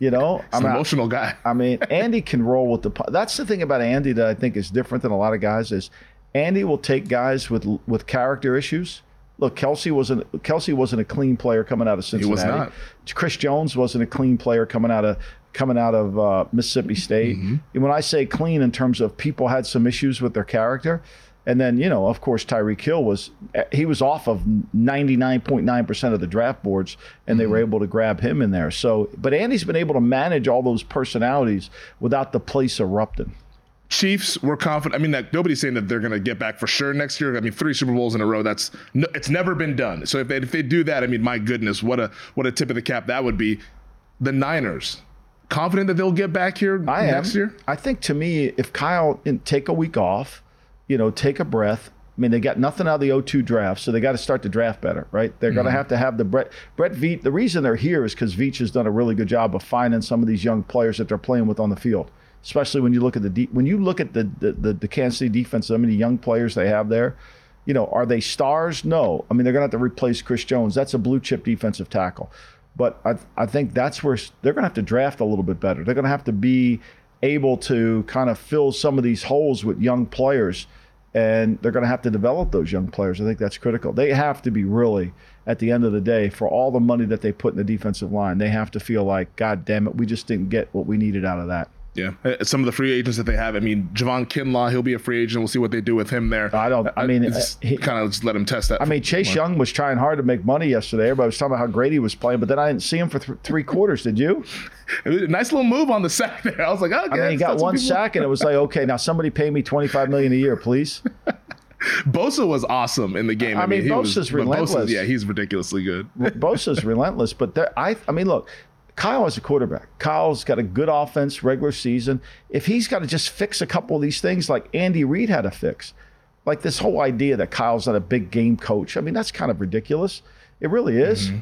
You know, He's an I mean, emotional guy. I mean, Andy can roll with the. That's the thing about Andy that I think is different than a lot of guys is Andy will take guys with with character issues. Look, Kelce wasn't Kelce wasn't a clean player coming out of Cincinnati. He was not. Chris Jones wasn't a clean player coming out of coming out of uh, Mississippi State. Mm-hmm. And when I say clean, in terms of people had some issues with their character. And then, you know, of course, Tyreek Hill was, he was off of 99.9% of the draft boards, and they were Mm-hmm. able to grab him in there. So, but Andy's been able to manage all those personalities without the place erupting. Chiefs were confident. I mean, like, nobody's saying that they're going to get back for sure next year. I mean, three Super Bowls in a row. That's no, it's never been done. So if they, if they do that, I mean, my goodness, what a what a tip of the cap that would be. The Niners confident that they'll get back here I am. next year. I think to me, if Kyle take a week off, you know, take a breath. I mean, they got nothing out of the 0-2 draft, so they got to start the draft better, right? They're going to mm-hmm. have to have the Brett Brett Veach. The reason they're here is because Veach has done a really good job of finding some of these young players that they're playing with on the field. Especially when you look at the de- when you look at the the, the the Kansas City defense, how many young players they have there. You know, are they stars? No. I mean, they're going to have to replace Chris Jones. That's a blue chip defensive tackle. But I, I think that's where they're going to have to draft a little bit better. They're going to have to be able to kind of fill some of these holes with young players, and they're going to have to develop those young players. I think that's critical. They have to be really, at the end of the day, for all the money that they put in the defensive line, they have to feel like, God damn it, we just didn't get what we needed out of that. Yeah, Uh, some of the free agents that they have. I mean, Javon Kinlaw, he'll be a free agent. We'll see what they do with him there. I don't- I mean, uh, he- kind of just let him test that. I mean, Chase Young was trying hard to make money yesterday. Everybody was talking about how great he was playing, but then I didn't see him for th- three quarters. Did you? Was nice little move on the sack there. I was like, oh, I mean, he got one sack, and it was like, okay, now somebody pay me twenty five million a year, please. Bosa was awesome in the game. I mean, he was- Bosa's but relentless. yeah, he's ridiculously good. Bosa's relentless, but there, I, I mean, look, Kyle is a quarterback. Kyle's got a good offense, regular season. If he's got to just fix a couple of these things, like Andy Reid had to fix, like this whole idea that Kyle's not a big game coach. I mean, that's kind of ridiculous. It really is. Mm-hmm.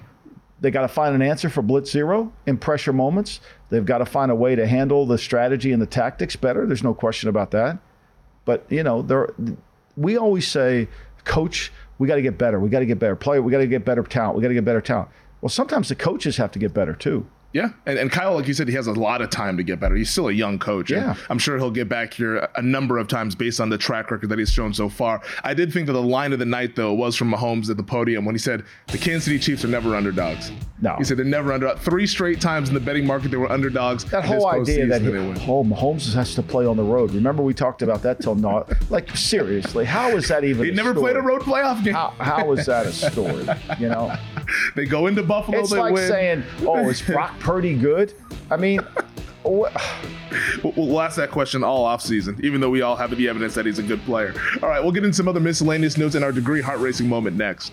They got to find an answer for blitz zero in pressure moments. They've got to find a way to handle the strategy and the tactics better. There's no question about that. But you know, there we always say, coach, we got to get better. We got to get better. Player, we got to get better talent. We got to get better talent. Well, sometimes the coaches have to get better too. Yeah, and, and Kyle, like you said, he has a lot of time to get better. He's still a young coach. Yeah. I'm sure he'll get back here a- number of times based on the track record that he's shown so far. I did think that the line of the night, though, was from Mahomes at the podium when he said the Kansas City Chiefs are never underdogs. No. he said they're never underdogs. Three straight times in the betting market they were underdogs. That whole idea that he, oh, Mahomes has to play on the road. Remember we talked about that till not. Like seriously, how is that even? he never story? played a road playoff game. How, how is that a story? You know, They go into Buffalo, it's like win. saying, "Oh, it's Brock Purdy good?" I mean, what? We'll- We'll ask that question all offseason, even though we all have the evidence that he's a good player. All right, we'll get into some other miscellaneous notes in our degree heart racing moment next.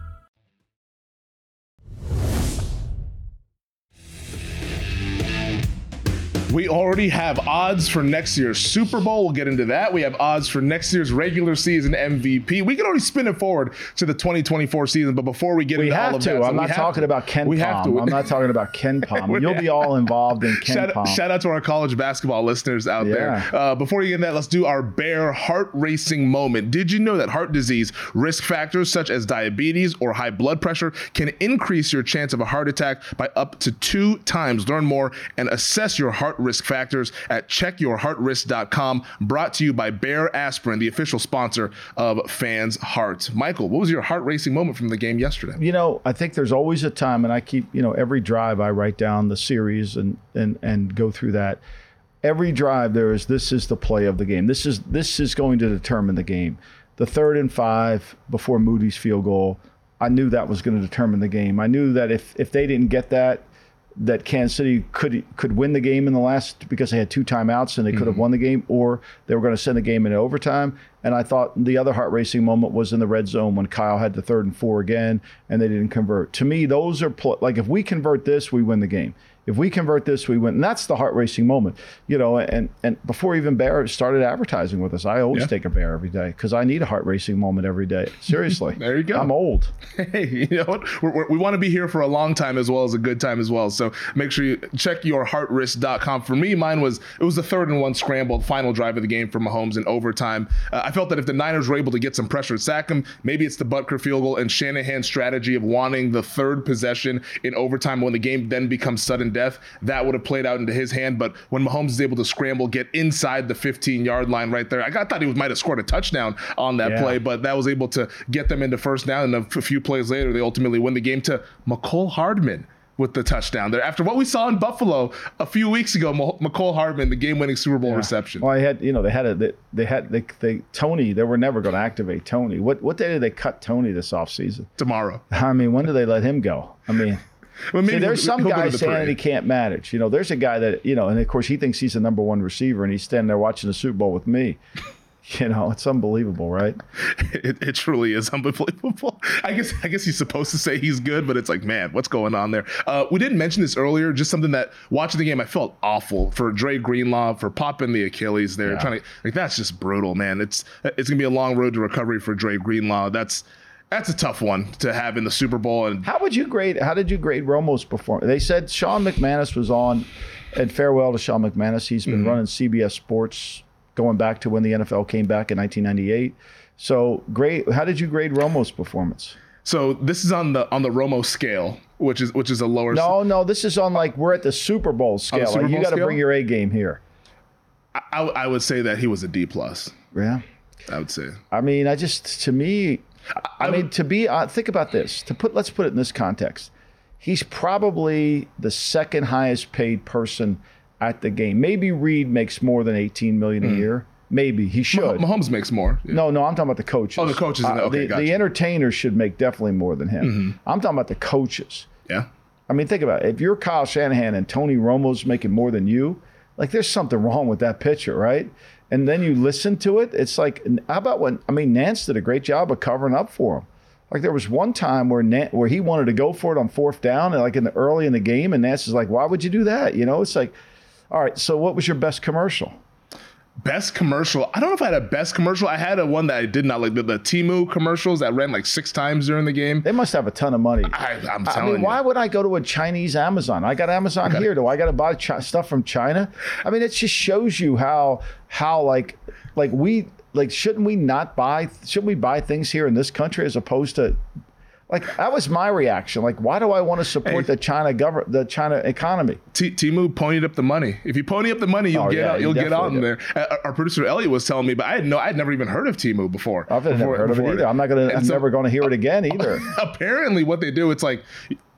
We already have odds for next year's Super Bowl. We'll get into that. We have odds for next year's regular season MVP. We can already spin it forward to the 2024 season, but before we get We into all of to. that, I'm we not talking to. about Ken We Palm. have to. I'm not talking about Ken Palm. You'll be all involved in Ken Shout, Palm. shout out to our college basketball listeners out Yeah. there. Uh, before you get into that, let's do our Bayer heart racing moment. Did you know that heart disease risk factors such as diabetes or high blood pressure can increase your chance of a heart attack by up to two times? Learn more and assess your heart risk factors at checkyourheartrisk.com. Brought to you by Bayer Aspirin, the official sponsor of Fans Heart. Michael, what was your heart racing moment from the game yesterday? You know, I think there's always a time, and I keep, you know, every drive I write down the series and and and go through that. Every drive there is this is the play of the game. This is this is going to determine the game. The third and five before Moody's field goal, I knew that was going to determine the game. I knew that if if they didn't get that, that Kansas City could could win the game in the last because they had two timeouts and they could have mm-hmm. won the game, or they were going to send the game into overtime. And I thought the other heart racing moment was in the red zone when Kyle had the third and four again and they didn't convert. To me, those are pl- like if we convert this, we win the game. If we convert this, we win. And that's the heart racing moment, you know. And and before even Bayer started advertising with us, I always Yeah. take a Bayer every day because I need a heart racing moment every day. Seriously, There you go. I'm old. Hey, you know what? We're, we're, we want to be here for a long time as well as a good time as well. So make sure you check your heartrisk.com. For me, mine was it was the third and one scrambled final drive of the game for Mahomes in overtime. Uh, I felt that if the Niners were able to get some pressure at sack him, maybe it's the Butker field goal and Shanahan's strategy of wanting the third possession in overtime when the game then becomes sudden death. That would have played out into his hand. But when Mahomes is able to scramble, get inside the 15 yard line right there, I got, thought he might have scored a touchdown on that Yeah. play, but that was able to get them into first down. And a few plays later, they ultimately win the game to Mecole Hardman with the touchdown there. After what we saw in Buffalo a few weeks ago, Mecole Hardman, the game-winning Super Bowl reception. Well, I had, you know, they had a, they, they had, they, they, Toney, they were never going to activate Toney. What, what day did they cut Toney this offseason? tomorrow. I mean, when did they let him go? I mean, Well, see, there's some guys the saying that he can't manage. You know, there's a guy that, you know, and of course he thinks he's the number one receiver and he's standing there watching the Super Bowl with me. You know, it's unbelievable, right? It, it truly is unbelievable. I guess I guess he's supposed to say he's good, but it's like, man, what's going on there? Uh, we didn't mention this earlier. Just something that watching the game, I felt awful for Dre Greenlaw for popping the Achilles there. Trying to like that's just brutal, man. It's it's gonna be a long road to recovery for Dre Greenlaw. That's that's a tough one to have in the Super Bowl. And How would you grade? How did you grade Romo's performance? They said Sean McManus was on, and farewell to Sean McManus. He's Mm-hmm. been running CBS Sports going back to when the NFL came back in 1998. So great. How did you grade Romo's performance? so this is on the on the Romo scale, which is which is a lower. No, no. This is on like we're at the Super Bowl scale. Super Like, you got to bring your A game here. I, I I would say that he was a D plus. Yeah. I would say. I mean, I just to me, I, I mean, to be uh, think about this. To put let's put it in this context. He's probably the second highest paid person at the game. Maybe Reid makes more than 18 million a mm. year. Maybe he should. Mahomes makes more. Yeah. No, no, I'm talking about the coaches. Oh, the coaches in the- okay, the, gotcha. the entertainers should make definitely more than him. Mm-hmm. I'm talking about the coaches. Yeah. I mean, think about it. If you're Kyle Shanahan and Tony Romo's making more than you, like there's something wrong with that picture, right? And then you listen to it. It's like, how about when? I mean, Nantz did a great job of covering up for him. Like there was one time where Nan, where he wanted to go for it on fourth down, and like in the early in the game, and Nantz is like, "Why would you do that?" You know, it's like, all right. So what was your best commercial? Best commercial. I don't know if I had a best commercial. I had a one that I did not like the, the Temu commercials that ran like six times during the game. They must have a ton of money. I, I'm I telling mean, why would I go to a Chinese Amazon? I got Amazon here. Do I got to buy chi- stuff from China? I mean, it just shows you how how like like we like shouldn't we not buy shouldn't we buy things here in this country as opposed to like that was my reaction. Like, why do I want to support Hey. the China government, the China economy? T- Temu ponied up the money. If you pony up the money, you'll Oh, get yeah, out, you you'll get on there. Uh, our producer Elliot was telling me, but I had no, I'd never even heard of Temu before. I've never before- heard of it either. I'm not gonna. And I'm so- never going to hear it again either. apparently what they do it's like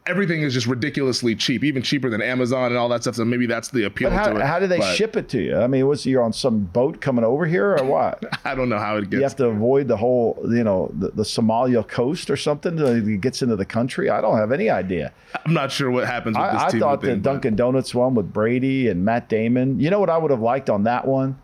everything is just ridiculously cheap even cheaper than amazon and all that stuff so maybe that's the appeal But how, to it how do they But ship it to you? I mean, was you're on some boat coming over here or what? i don't know how it gets. you have to avoid the whole, you know, the, the Somalia coast or something it gets into the country. I don't have any idea. i'm not sure what happens with this I, I team thought the Dunkin' Donuts one with Brady and Matt Damon. You know what I would have liked on that one?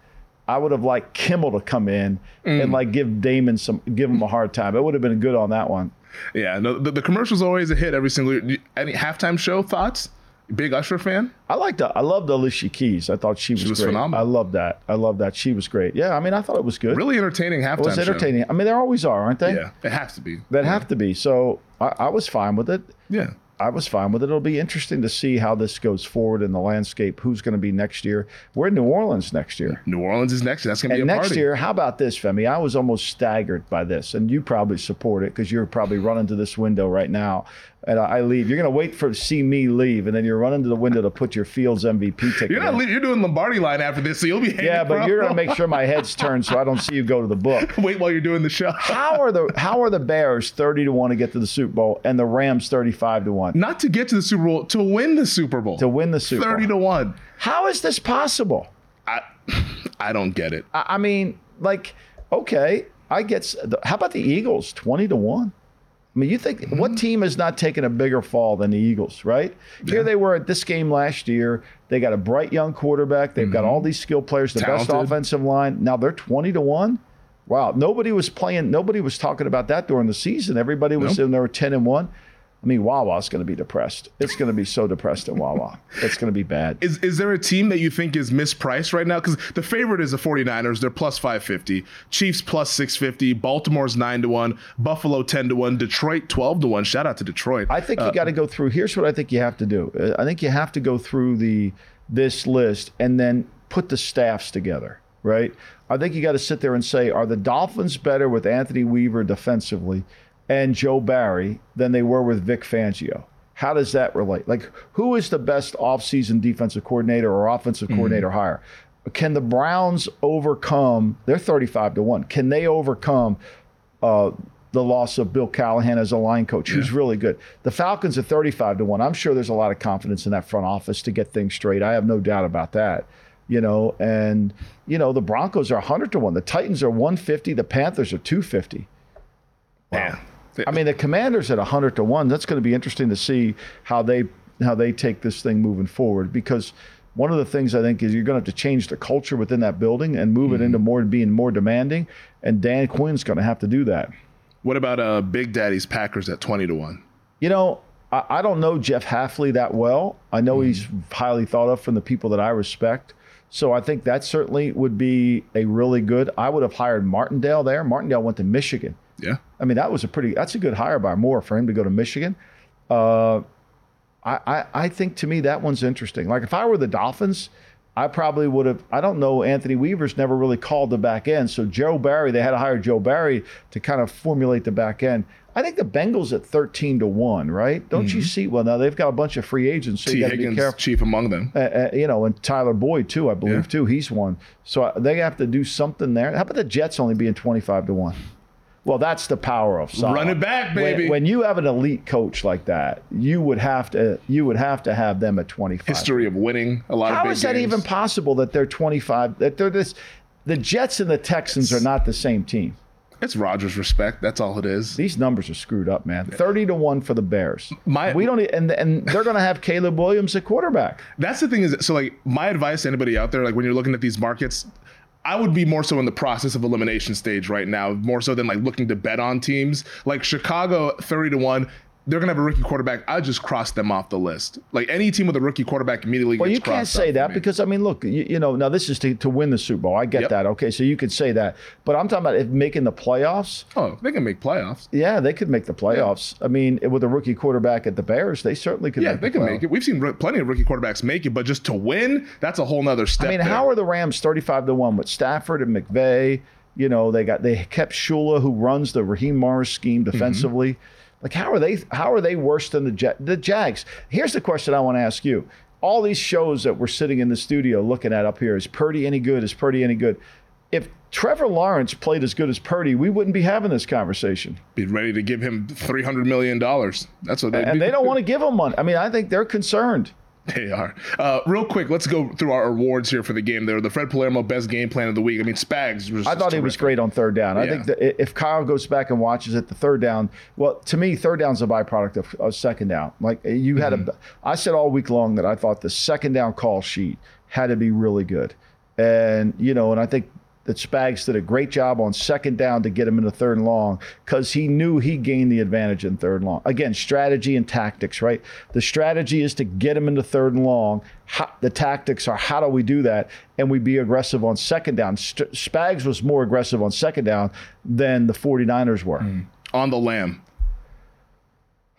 I would have liked Kimmel to come in Mm. and like give Damon some, give him a hard time. It would have been good on that one. Yeah no the, the commercial's always a hit every single year any halftime show thoughts big usher fan I liked, I loved Alicia Keys. I thought she was, was great. phenomenal. I love that. I love that. She was great. Yeah, I mean, I thought it was good. really entertaining halftime it was show. entertaining. I mean, there always are, aren't they? yeah it has to be That have to be. So I, I was fine with it. yeah I was fine with it. It'll be interesting to see how this goes forward in the landscape. Who's going to be next year? We're in New Orleans next year. New Orleans is next. That's going to be And a next party. year, how about this, Femi? I was almost staggered by this, and you probably support it because you're probably running to this window right now. And I leave. You're going to wait for to see me leave, and then you're running to the window to put your Fields MVP ticket. You're not. leaving- You're doing Lombardi line after this, so you'll be. hanging Yeah, but you're going to make sure my head's turned so I don't see you go to the book. Wait while you're doing the show. How are the How are the Bears thirty to one to get to the Super Bowl, and the Rams thirty five to one Not to get to the Super Bowl, to win the Super Bowl. to win the Super Thirty Bowl? to one. How is this possible? I, I don't get it. I I mean, like, okay, I get. How about the Eagles, twenty to one? I mean, you think Mm-hmm. what team has not taken a bigger fall than the Eagles, right? Here they were at this game last year. They got a bright young quarterback. They've got all these skilled players, the best Mm-hmm. Offensive line. Now they're twenty to one. Wow, nobody was playing. Nobody was talking about that during the season. Everybody was Nope. in there ten and one. I mean, Wawa's going to be depressed. It's going to be so depressed in Wawa. It's going to be bad. Is is there a team that you think is mispriced right now? Because the favorite is the 49ers. They're plus 550. Chiefs plus 650. Baltimore's 9 to 1. Buffalo 10 to 1. Detroit 12 to 1. Shout out to Detroit. I think you got to go through. Here's what I think you have to do. Uh, I think you have to go through the this list and then put the staffs together. Right. I think you got to sit there and say, are the Dolphins better with Anthony Weaver defensively and Joe Barry than they were with Vic Fangio? How does that relate? Like, who is the best offseason defensive coordinator or offensive coordinator hire? Can the Browns overcome? They're 35 to 1. Can they overcome uh, the loss of Bill Callahan as a line coach, who's really good. The Falcons are 35 to 1. I'm sure there's a lot of confidence in that front office to get things straight. I have no doubt about that. You know, and you know, the Broncos are 100 to 1. The Titans are 150, the Panthers are 250. Man. I mean, the Commanders at 100 to 1. That's going to be interesting to see how they how they take this thing moving forward because one of the things I think is you're going to have to change the culture within that building and move it into more being more demanding and Dan Quinn's going to have to do that. What about uh, Big Daddy's Packers at 20 to 1? You know, I, I don't know Jeff Hafley that well. I know he's highly thought of from the people that I respect. So I think that certainly would be a really good. I would have hired Martindale there. Martindale went to Michigan. Yeah. I mean, that was a pretty. That's a good hire by Moore for him to go to Michigan. Uh, I, I I think to me that one's interesting. Like if I were the Dolphins, I probably would have. I don't know. Anthony Weaver's never really called the back end, so Joe Barry. They had to hire Joe Barry to kind of formulate the back end. I think the Bengals at thirteen to one, right? Don't you see? Well, now they've got a bunch of free agents, so T. you got to be Higgins, careful chief among them. uh, uh, you know, and Tyler Boyd too, I believe Yeah. too. He's one, so uh, they have to do something there. How about the Jets only being twenty-five to one? Well, that's the power of Salah. Run it back, baby. When, you have an elite coach like that, you would have to you would have to have them at twenty-five. History of winning a lot of How is that games. even possible that they're twenty-five? That they're this. The Jets and the Texans are not the same team. It's Rodgers' respect. That's all it is. These numbers are screwed up, man. Thirty to one for the Bears. My- we don't, and and they're going to have Caleb Williams at quarterback. That's the thing is so like my advice to anybody out there like when you're looking at these markets I would be more so in the process of elimination stage right now, more so than like looking to bet on teams. Like Chicago, 30 to 1, they're going to have a rookie quarterback. I just cross them off the list. Like any team with a rookie quarterback immediately Well, you can't say that because I mean, look, you, you know, now this is to, to win the Super Bowl. I get Yep. that. Okay, so you could say that, but I'm talking about if making the playoffs. Oh, they can make playoffs. Yeah, they could make the playoffs. I mean, with a rookie quarterback at the Bears, they certainly could. Yeah, make they the can make it. We've seen r- plenty of rookie quarterbacks make it, but just to win, that's a whole nother step. I mean, there. how are the Rams 35 to one with Stafford and McVay? You know, they got they kept Shula, who runs the Raheem Morris scheme Mm-hmm. Like, how are they? How are they worse than the Jag, the Jags? Here's the question I want to ask you: All these shows that we're sitting in the studio looking at up here is Purdy any good? Is Purdy any good? If Trevor Lawrence played as good as Purdy, we wouldn't be having this conversation. be ready to give him $300 million? That's what they And do. they don't want to give him money. I mean, I think they're concerned. They are. Uh, real quick, let's go through our awards here for the game. There, the Fred Palermo best game plan of the week. I mean, Spags was. I thought he was great on third down. I think that if Kyle goes back and watches it, the third down. Well, to me, third down's a byproduct of, of second down. Like you had Mm-hmm. a, I said all week long that I thought the second down call sheet had to be really good, and you know, and I think that Spags did a great job on second down to get him into third and long because he knew he gained the advantage in third and long. Again, strategy and tactics, right? The strategy is to get him into third and long. How, the tactics are how do we do that? And we be aggressive on second down. St- Spags was more aggressive on second down than the 49ers were. Mm. on the lamb.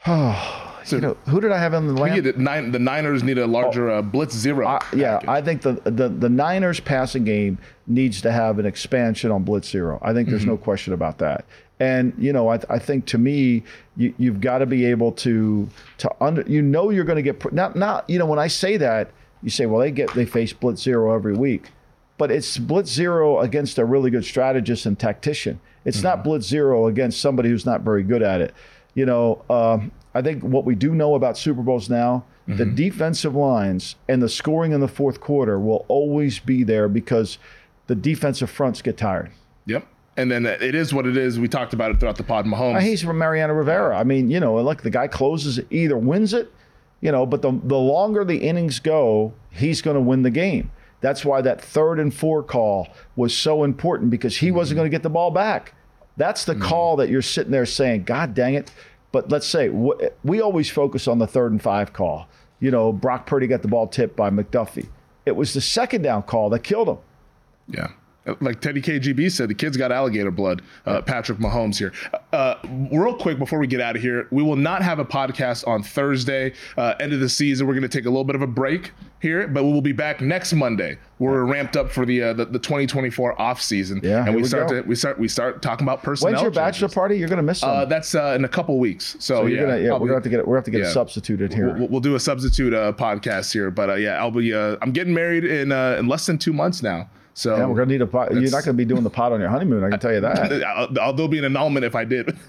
So you know, who did I have on the need nine, the Niners need a larger uh, blitz zero. I, yeah. I think the, the the Niners passing game needs to have an expansion on blitz zero. I think there's no Mm-hmm. question about that. And you know, I, I think to me, you, you've got to be able to to under. You know, you're going to get not not. You know, when I say that, you say, well, they get they face blitz zero every week, but it's blitz zero against a really good strategist and tactician. It's Mm-hmm. not blitz zero against somebody who's not very good at it. You know, um, I think what we do know about Super Bowls now, the Mm-hmm. defensive lines and the scoring in the fourth quarter will always be there because the defensive fronts get tired. Yep. And then it is what it is. We talked about it throughout the pod. Mahomes. Uh, He's from Mariano Rivera. I mean, you know, look, the guy closes, it, either wins it, you know, but the, the longer the innings go, he's going to win the game. That's why that third and four call was so important because he wasn't going to get the ball back. That's the mm-hmm. call that you're sitting there saying, God dang it. But let's say we always focus on the third and five call. You know, Brock Purdy got the ball tipped by McDuffie. It was the second down call that killed him. Yeah. Like Teddy KGB said, the kid's got alligator blood. Uh, Patrick Mahomes here. Uh, real quick before we get out of here, we will not have a podcast on Thursday, uh, end of the season. We're going to take a little bit of a break here, but we will be back next Monday. We're ramped up for the uh, the, the 2024 off season, Yeah, and we we start go. to we start we start talking about personnel. When's your bachelor changes. party? You're going to miss some. Uh, that's uh, in a couple weeks. So, so yeah, you're gonna, yeah, we're gonna have to get. We're gonna have to get yeah. substituted here. We'll, we'll do a substitute uh, podcast here, but uh, yeah, I'll be. Uh, I'm getting married in uh, in less than two months now. So Yeah, we're gonna need a pot. You're not gonna be doing the pot on your honeymoon. I can tell you that. I'll, I'll- there'll be an annulment if I did.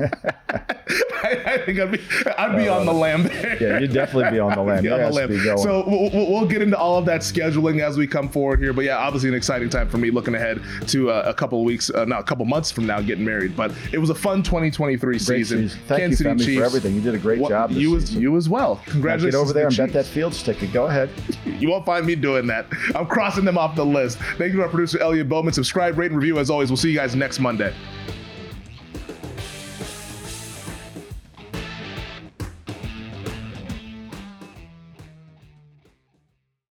I, I think I'd be, I'd be on the lam there. Yeah, you'd definitely be on the lam. On the lam. So we'll, we'll get into all of that scheduling as we come forward here. But yeah, obviously an exciting time for me looking ahead to uh, a couple of weeks, uh, not a couple months from now, getting married. But it was a fun 2023 Great season. season. Thank Kansas you, City Chiefs. for everything. You did a great job. You as you as well. Now Congratulations. get over there the and bet that Fields ticket. Go ahead. You won't find me doing that. I'm crossing them off the list. Thank you producer Elliot Bowman. Subscribe, rate, and review as always. We'll see you guys next Monday.